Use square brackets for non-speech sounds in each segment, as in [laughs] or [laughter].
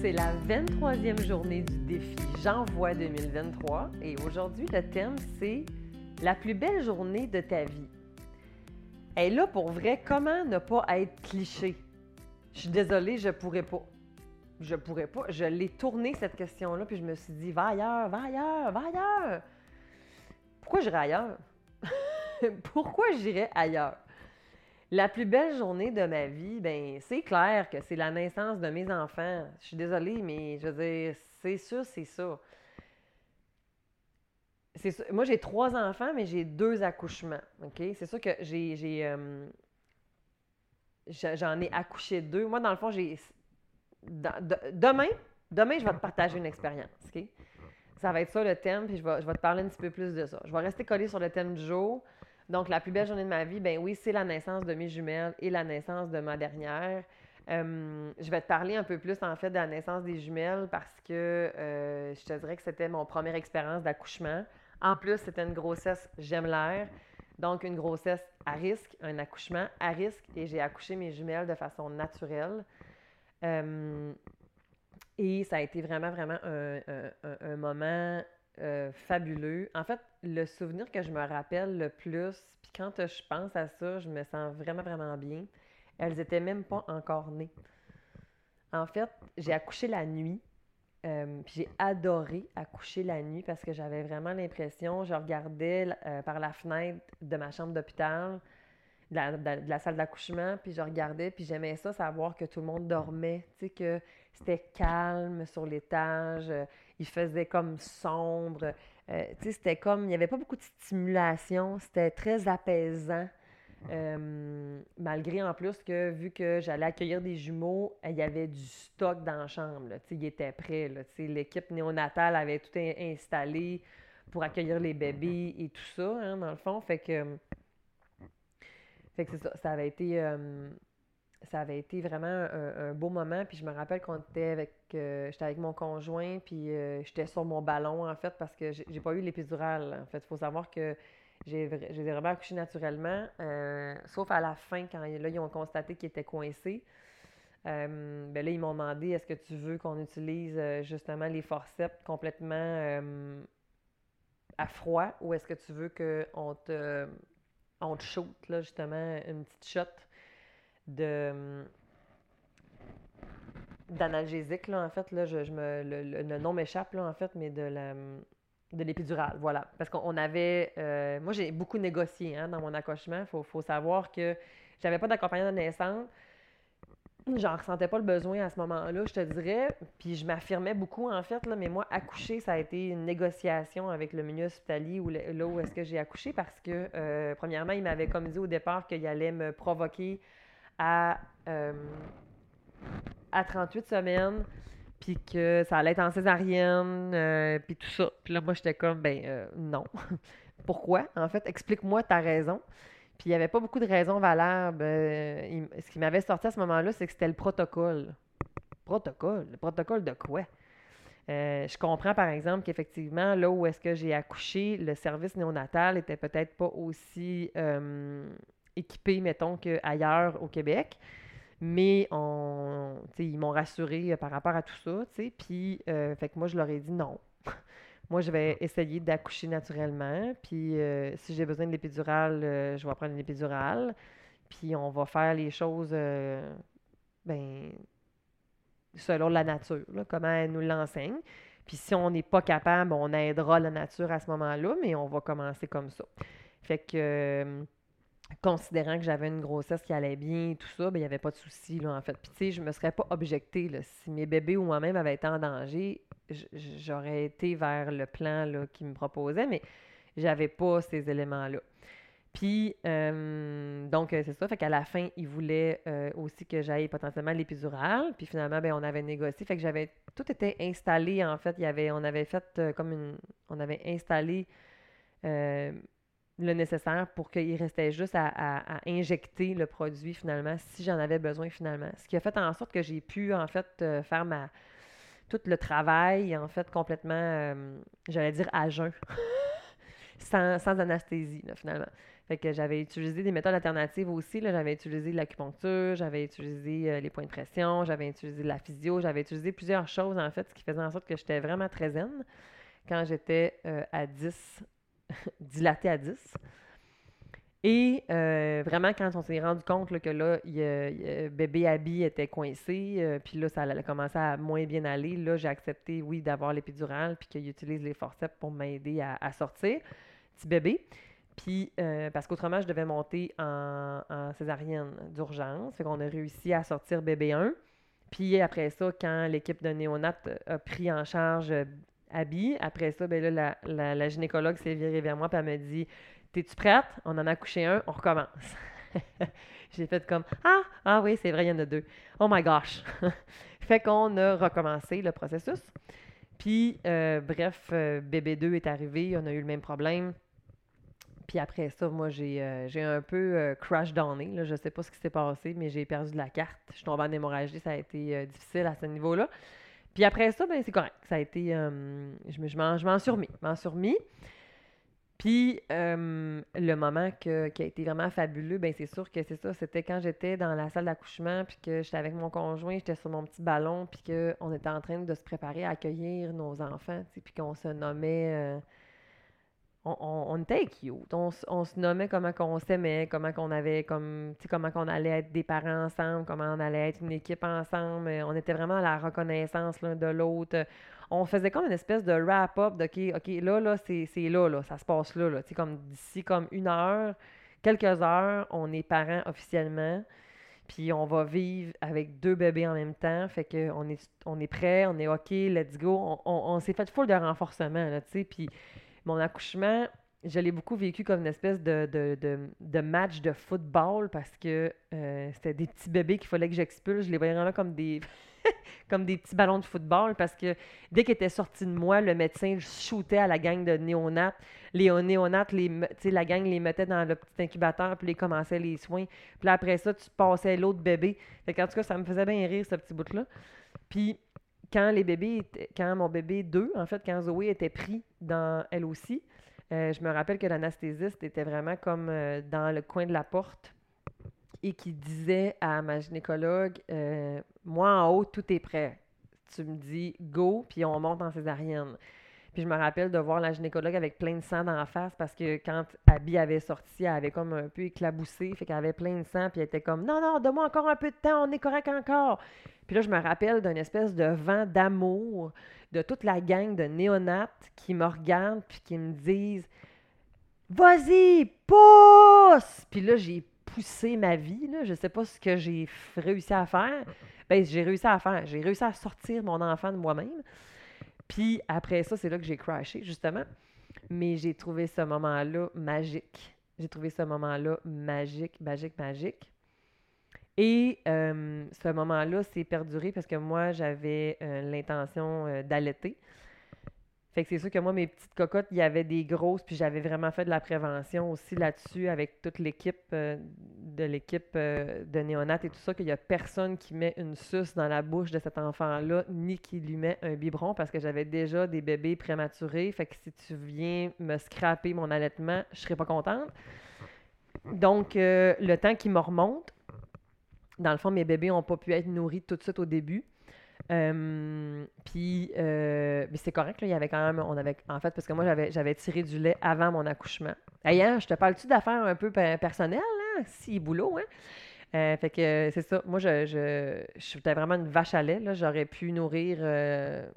C'est la 23e journée du défi J'envoie 2023 et aujourd'hui le thème c'est la plus belle journée de ta vie. Et là pour vrai, comment ne pas être cliché? Je suis désolée, je pourrais pas. Je pourrais pas. Je l'ai tourné cette question-là puis je me suis dit va ailleurs, va ailleurs, va ailleurs. Pourquoi j'irais ailleurs? [laughs] Pourquoi j'irais ailleurs? La plus belle journée de ma vie, ben c'est clair que c'est la naissance de mes enfants. Je suis désolée, mais je veux dire, c'est sûr, c'est ça. C'est Moi, j'ai trois enfants, mais j'ai deux accouchements. C'est sûr que j'ai. Euh, j'en ai accouché deux. Moi, dans le fond, j'ai. demain, demain, je vais te partager une expérience. OK? Ça va être ça le thème, puis je vais, je vais te parler un petit peu plus de ça. Je vais rester collé sur le thème du jour. Donc, la plus belle journée de ma vie, ben oui, c'est la naissance de mes jumelles et la naissance de ma dernière. Euh, je vais te parler un peu plus, en fait, de la naissance des jumelles parce que euh, je te dirais que c'était mon première expérience d'accouchement. En plus, c'était une grossesse l'air, donc une grossesse à risque, un accouchement à risque, et j'ai accouché mes jumelles de façon naturelle. Euh, et ça a été vraiment, vraiment un moment euh, fabuleux. En fait, le souvenir que je me rappelle le plus, puis quand je pense à ça, je me sens vraiment, vraiment bien. Elles étaient même pas encore nées. En fait, j'ai accouché la nuit. Euh, puis j'ai adoré accoucher la nuit parce que j'avais vraiment l'impression, je regardais euh, par la fenêtre de ma chambre d'hôpital, de la, salle d'accouchement, puis je regardais, puis j'aimais ça, savoir que tout le monde dormait, tu sais, que c'était calme sur l'étage, il faisait comme sombre. Euh, c'était comme, il n'y avait pas beaucoup de stimulation, c'était très apaisant. Euh, malgré en plus que, vu que j'allais accueillir des jumeaux, il y avait du stock dans la chambre. Il était prêt. l'équipe néonatale avait tout installé pour accueillir les bébés et tout ça, hein, dans le fond. Fait que, fait que ça. Ça avait été. Euh, ça avait été vraiment un, beau moment. Puis je me rappelle qu'on était avec, euh, j'étais avec mon conjoint, puis euh, j'étais sur mon ballon, en fait, parce que j'ai pas eu l'épidurale. En fait, il faut savoir que j'ai vraiment accouché naturellement, euh, sauf à la fin, quand là, ils ont constaté qu'il était coincé. ben là, ils m'ont demandé est-ce que tu veux qu'on utilise justement les forceps complètement à froid ou est-ce que tu veux qu'on te, on te shoot, là, justement, une petite shot? De d'analgésique, là, en fait, là, je, me, le, nom m'échappe, fait, mais de la de l'épidurale, voilà. Parce qu'on avait... Euh, moi, j'ai beaucoup négocié hein, dans mon accouchement. Il faut, savoir que j'avais pas d'accompagnant de naissance. J'en ressentais pas le besoin à ce moment-là, je te dirais. Puis je m'affirmais beaucoup, en fait, là, mais moi, accoucher, ça a été une négociation avec le milieu hospitalier où, là où est-ce que j'ai accouché parce que, euh, premièrement, il m'avait comme dit au départ qu'il allait me provoquer à, euh, à 38 semaines, puis que ça allait être en césarienne, euh, puis tout ça. Puis là, moi, j'étais comme, ben euh, non. [laughs] Pourquoi? En fait, explique-moi ta raison. Puis il n'y avait pas beaucoup de raisons valables. ce qui m'avait sorti à ce moment-là, c'est que c'était le protocole. Protocole? Le protocole de quoi? je comprends par exemple qu'effectivement, là où est-ce que j'ai accouché, le service néonatal était peut-être pas aussi équipés, mettons, qu'ailleurs au Québec. Mais on, ils m'ont rassuré euh, par rapport à tout ça, Puis, euh, fait que moi, je leur ai dit non. [laughs] moi, je vais essayer d'accoucher naturellement. Puis, euh, si j'ai besoin de l'épidurale, je vais prendre l'épidurale. Puis, on va faire les choses, ben, selon la nature, comment elle nous l'enseigne. Puis, si on n'est pas capable, on aidera la nature à ce moment-là, mais on va commencer comme ça. Fait que considérant que j'avais une grossesse qui allait bien tout ça, ben, il n'y avait pas de souci, là, en fait. Puis, tu sais, je me serais pas objectée. Si mes bébés ou moi-même avaient été en danger, j'aurais été vers le plan, là, qu'ils me proposait, mais j'avais pas ces éléments-là. Puis, euh, donc, euh, c'est ça. Fait qu'à la fin, ils voulaient euh, aussi que j'aille potentiellement l'épidurale. Puis finalement, ben, on avait négocié. Fait que j'avais... Tout était installé, en fait. Il y avait... On avait fait comme une... On avait installé le nécessaire pour qu'il restait juste à, injecter le produit finalement si j'en avais besoin finalement. Ce qui a fait en sorte que j'ai pu en fait euh, faire ma tout le travail en fait complètement, euh, j'allais dire à jeun. [laughs] sans, sans anesthésie, finalement. Fait que j'avais utilisé des méthodes alternatives aussi. J'avais utilisé l'acupuncture, j'avais utilisé euh, les points de pression, j'avais utilisé la physio, j'avais utilisé plusieurs choses, en fait, ce qui faisait en sorte que j'étais vraiment très zen quand j'étais à 10, [laughs] dilatée à 10. Et euh, vraiment, quand on s'est rendu compte que là, a- a- bébé Abby était coincé, euh, puis là, ça allait commencer à moins bien aller, là, j'ai accepté, oui, d'avoir l'épidurale, puis qu'il utilise les forceps pour m'aider à, sortir, petit bébé. Puis, euh, parce qu'autrement, je devais monter en, en césarienne d'urgence. Fait qu'on a réussi à sortir bébé 1. Puis après ça, quand l'équipe de néonat a pris en charge Abby, après ça, ben là, la, gynécologue s'est virée vers moi et elle m'a dit T'es-tu prête? On en a couché un, on recommence. [laughs] J'ai fait comme Ah, ah oui, c'est vrai, il y en a deux. Oh my gosh [laughs] Fait qu'on a recommencé le processus. Puis, euh, bref, euh, bébé 2 est arrivé, on a eu le même problème. Puis après ça, moi, j'ai euh, un peu euh, crash downé. Je sais pas ce qui s'est passé, mais j'ai perdu de la carte. Je suis tombée en hémorragie. Ça a été difficile à ce niveau-là. Puis après ça, ben c'est correct. Ça a été... euh, je me- je m'en je m'en suis remis. Puis euh, le moment que- qui a été vraiment fabuleux, ben c'est sûr que c'est ça. C'était quand j'étais dans la salle d'accouchement, puis que j'étais avec mon conjoint, j'étais sur mon petit ballon, puis qu'on était en train de se préparer à accueillir nos enfants, puis qu'on se nommait... euh, on, on, on était cute. On, on se nommait comment qu'on s'aimait, comment qu'on avait, comme, comment qu'on allait être des parents ensemble, comment on allait être une équipe ensemble. Euh, On était vraiment dans la reconnaissance l'un de l'autre. On faisait comme une espèce de wrap-up de OK, OK, là, là, c'est là, là, ça se passe là, là. Comme d'ici comme une heure, quelques heures, on est parents officiellement. Puis on va vivre avec deux bébés en même temps. Fait que on est, on est prêt, on est OK, let's go. On, on- on s'est fait full de renforcement, là, tu sais. Mon accouchement, je l'ai beaucoup vécu comme une espèce de, match de football parce que euh, c'était des petits bébés qu'il fallait que j'expulse. Je les voyais vraiment comme des, [laughs] comme des petits ballons de football parce que dès qu'ils étaient sortis de moi, le médecin shootait à la gang de néonates. Les néonates, les, la gang les mettait dans le petit incubateur puis les commençait les soins. Puis après ça, tu passais l'autre bébé. Fait qu'en tout cas, ça me faisait bien rire, ce petit bout-là. Puis quand les bébés quand mon bébé 2, en fait, quand Zoé était pris dans elle aussi, euh, je me rappelle que l'anesthésiste était vraiment comme euh, dans le coin de la porte et qui disait à ma gynécologue euh, Moi en haut, tout est prêt. Tu me dis go, puis on monte en césarienne. Puis je me rappelle de voir la gynécologue avec plein de sang dans la face parce que quand Abby avait sorti, elle avait comme un peu éclaboussé, fait qu'elle avait plein de sang, puis elle était comme Non, non, donne-moi encore un peu de temps, on est correct encore. Puis là, je me rappelle d'une espèce de vent d'amour de toute la gang de néonates qui me regardent puis qui me disent Vas-y, pousse! Puis là, j'ai poussé ma vie. Je sais pas ce que j'ai réussi à faire. Ben, j'ai réussi à faire. J'ai réussi à sortir mon enfant de moi-même. Puis après ça, c'est là que j'ai crashé, justement. Mais j'ai trouvé ce moment-là magique. J'ai trouvé ce moment-là magique, magique, magique. Et euh, ce moment-là s'est perduré parce que moi, j'avais euh, l'intention euh, d'allaiter. Fait que c'est sûr que moi, mes petites cocottes, il y avait des grosses, puis j'avais vraiment fait de la prévention aussi là-dessus avec toute l'équipe de l'équipe euh, de néonat et tout ça, qu'il n'y a personne qui met une suce dans la bouche de cet enfant-là, ni qui lui met un biberon, parce que j'avais déjà des bébés prématurés. Fait que si tu viens me scraper mon allaitement, je serais pas contente. Donc, euh, le temps qui me remonte, dans le fond, mes bébés n'ont pas pu être nourris tout de suite au début. Euh, puis, c'est correct, là, il y avait quand même, en fait, parce que moi, j'avais, tiré du lait avant mon accouchement. Hey, hein, je te parle-tu d'affaires un peu pe- personnelles? Si, boulot, hein? Euh, fait que euh, c'est ça. Moi, je, je, j'étais vraiment une vache à lait. J'aurais pu nourrir, euh,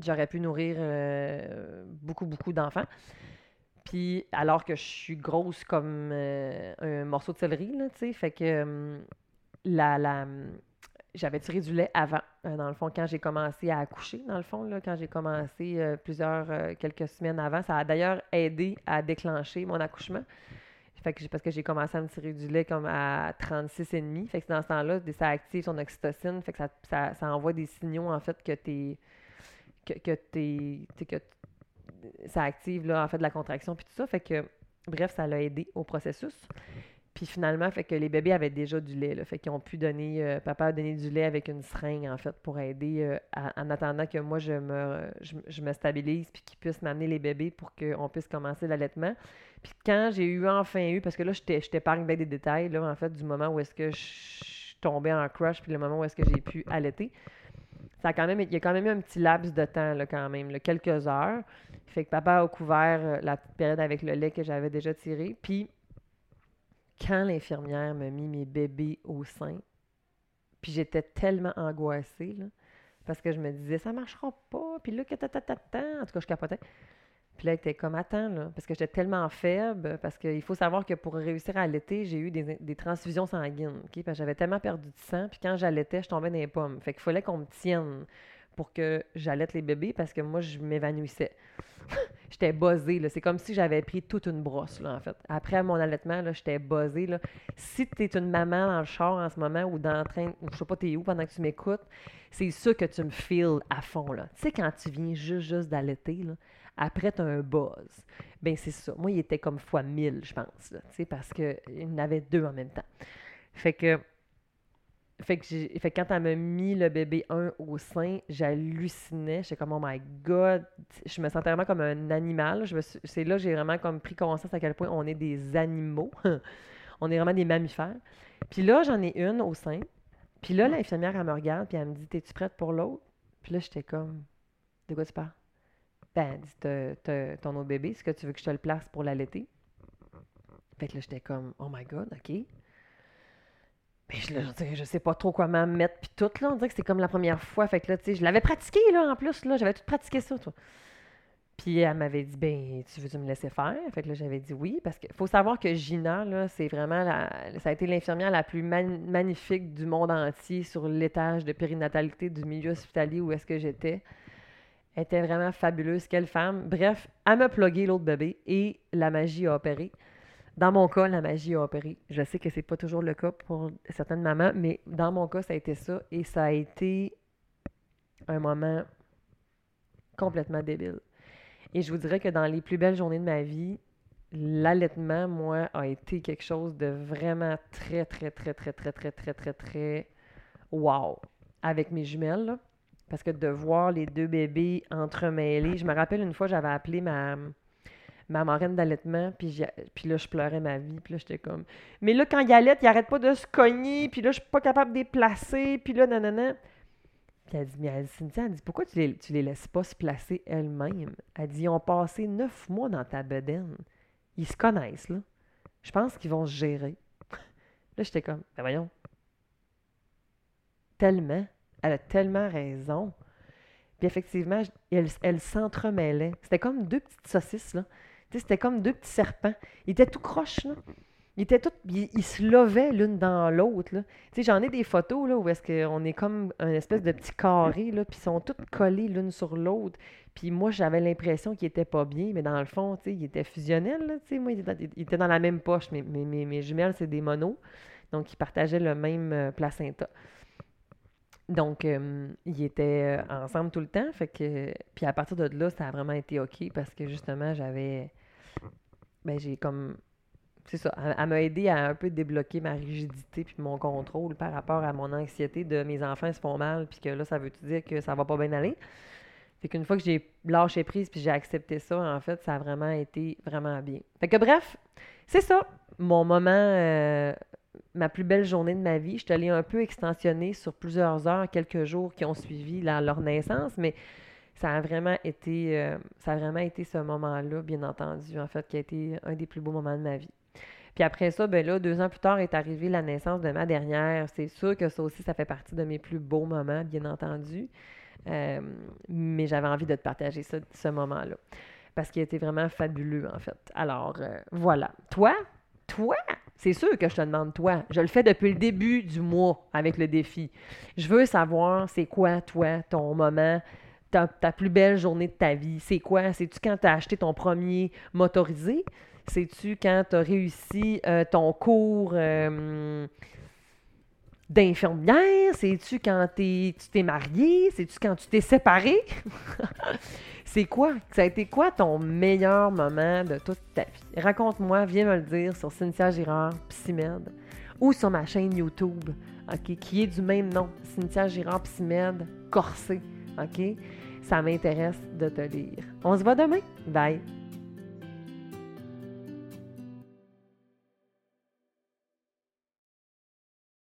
j'aurais pu nourrir beaucoup, beaucoup d'enfants. Puis, alors que je suis grosse comme un morceau de céleri, là, fait que la, j'avais tiré du lait avant, dans le fond, quand j'ai commencé à accoucher, dans le fond, quand j'ai commencé plusieurs, quelques semaines avant. Ça a d'ailleurs aidé à déclencher mon accouchement. Fait que parce que j'ai commencé à me tirer du lait comme à 36,5. Fait que dans ce temps-là, ça active ton oxytocine. Fait que ça, envoie des signaux, en fait, que t'es... Que, que t'es... que ça active, là, en fait, la contraction puis tout ça. Fait que, bref, ça l'a aidé au processus. Puis finalement, fait que les bébés avaient déjà du lait. Là, fait qu'ils ont pu donner, euh, papa a donné du lait avec une seringue, en fait, pour aider euh, en attendant que moi, je me, je, me stabilise puis qu'ils puissent m'amener les bébés pour qu'on puisse commencer l'allaitement. Puis quand j'ai eu enfin eu, parce que là, je t'épargne bien des détails, là, en fait, du moment où est-ce que je suis tombée en crush puis le moment où est-ce que j'ai pu allaiter. Ça a quand même, il y a quand même eu un petit laps de temps, là, quand même, quelques heures. Fait que papa a couvert euh, la période avec le lait que j'avais déjà tiré. Puis quand l'infirmière m'a mis mes bébés au sein, puis j'étais tellement angoissée, là, parce que je me disais, ça marchera pas, puis là, que ta, ta, ta, en tout cas, je capotais. Puis là, elle était comme, attends, là, parce que j'étais tellement faible, parce qu'il faut savoir que pour réussir à allaiter, j'ai eu des, transfusions sanguines? Parce que j'avais tellement perdu de sang, puis quand j'allaitais, je tombais dans les pommes. Fait qu'il fallait qu'on me tienne pour que j'allaite les bébés, parce que moi, je m'évanouissais. [laughs] j'étais buzzée. C'est comme si j'avais pris toute une brosse, là, en fait. Après mon allaitement, là, j'étais buzzée. Là. Si tu es une maman dans le char en ce moment ou dans le train, ou je sais pas t'es où pendant que tu m'écoutes, c'est sûr que tu me feels à fond. Tu sais, quand tu viens juste, juste d'allaiter, après, tu as un buzz. Ben c'est ça. Moi, il était comme fois mille, je pense, là, parce qu'il y en avait deux en même temps. Fait que fait que, fait quand elle m'a mis le bébé 1 au sein, j'hallucinais. J'étais comme, oh my God. Je me sentais vraiment comme un animal. C'est là que j'ai vraiment comme pris conscience à quel point on est des animaux. [laughs] on est vraiment des mammifères. Puis là, j'en ai une au sein. Puis là, l'infirmière, elle me regarde, puis elle me dit, T'es-tu prête pour l'autre? Puis là, j'étais comme, De quoi tu parles? Ben, dit, ton autre bébé, est-ce que tu veux que je te le place pour l'allaiter? Fait que là, j'étais comme, oh my God, OK. Ben, je, je sais pas trop comment mettre, puis tout, là, on dirait que c'est comme la première fois. Fait que là, tu sais, je l'avais pratiqué, là, en plus, là, j'avais tout pratiqué ça, toi. Puis elle m'avait dit, ben, tu veux-tu me laisser faire? Fait que là, j'avais dit oui, parce qu'il faut savoir que Gina, là, c'est vraiment, la, ça a été l'infirmière la plus magnifique du monde entier sur l'étage de périnatalité du milieu hospitalier où est-ce que j'étais. Elle était vraiment fabuleuse, quelle femme. Bref, elle m'a plugué l'autre bébé et la magie a opéré. Dans mon cas, la magie a opéré. Je sais que c'est pas toujours le cas pour certaines mamans, mais dans mon cas, ça a été ça. Et ça a été un moment complètement débile. Et je vous dirais que dans les plus belles journées de ma vie, l'allaitement, moi, a été quelque chose de vraiment très, très, très, très, très, très, très, très, très wow. Avec mes jumelles, parce que de voir les deux bébés entremêlés, je me rappelle une fois, j'avais appelé ma, ma marraine d'allaitement, puis, puis là, je pleurais ma vie, puis là, j'étais comme... Mais là, quand il allait, il arrête pas de se cogner, puis là, je suis pas capable de les placer, puis là, nanana. Puis elle dit, mais elle dit, Cynthia, elle dit, pourquoi tu les, tu les laisses pas se placer elles-mêmes? Elle dit, ils ont passé neuf mois dans ta bedaine. Ils se connaissent, là. Je pense qu'ils vont se gérer. Là, j'étais comme, ben voyons. Tellement. Elle a tellement raison. Puis effectivement, elle, elle s'entremêlait. C'était comme deux petites saucisses, là c'était comme deux petits serpents. Ils étaient tout croches, là. Ils étaient tous, ils, se levaient l'une dans l'autre, j'en ai des photos, là, où est-ce qu'on est comme un espèce de petit carré, là, puis ils sont tous collés l'une sur l'autre. Puis moi, j'avais l'impression qu'ils étaient pas bien, mais dans le fond, ils étaient fusionnels, ils étaient, dans, la même poche. mes, mes, jumelles, c'est des monos. Donc, ils partageaient le même euh, placenta. Donc, euh, ils étaient euh, ensemble tout le temps. Fait que, puis à partir de là, ça a vraiment été OK parce que justement, j'avais ben j'ai comme c'est ça, elle, m'a aidé à un peu débloquer ma rigidité puis mon contrôle par rapport à mon anxiété de mes enfants se font mal puis que là ça veut dire que ça va pas bien aller? Fait qu'une fois que j'ai lâché prise puis j'ai accepté ça, en fait, ça a vraiment été vraiment bien. Fait que bref, c'est ça, mon moment, euh, ma plus belle journée de ma vie. Je suis allée un peu extensionner sur plusieurs heures, quelques jours qui ont suivi leur naissance, mais ça a vraiment été, euh, ça a vraiment été ce moment-là, bien entendu, en fait, qui a été un des plus beaux moments de ma vie. Puis après ça, ben là, deux ans plus tard est arrivée la naissance de ma dernière. C'est sûr que ça aussi, ça fait partie de mes plus beaux moments, bien entendu. Euh, mais j'avais envie de te partager ça, ce moment-là. Parce qu'il été vraiment fabuleux, en fait. Alors, euh, voilà. Toi, toi, c'est sûr que je te demande toi. Je le fais depuis le début du mois avec le défi. Je veux savoir c'est quoi, toi, ton moment ta, plus belle journée de ta vie? C'est quoi? C'est-tu quand tu as acheté ton premier motorisé? C'est-tu quand tu as réussi euh, ton cours euh, d'infirmière? C'est-tu quand tu t'es marié? C'est-tu quand tu t'es séparé? [laughs] C'est quoi? Ça a été quoi ton meilleur moment de toute ta vie? Raconte-moi, viens me le dire sur Cynthia Girard Psymed ou sur ma chaîne YouTube, OK, qui est du même nom, Cynthia Girard Psymed Corsé? Ça m'intéresse de te lire. On se voit demain. Bye!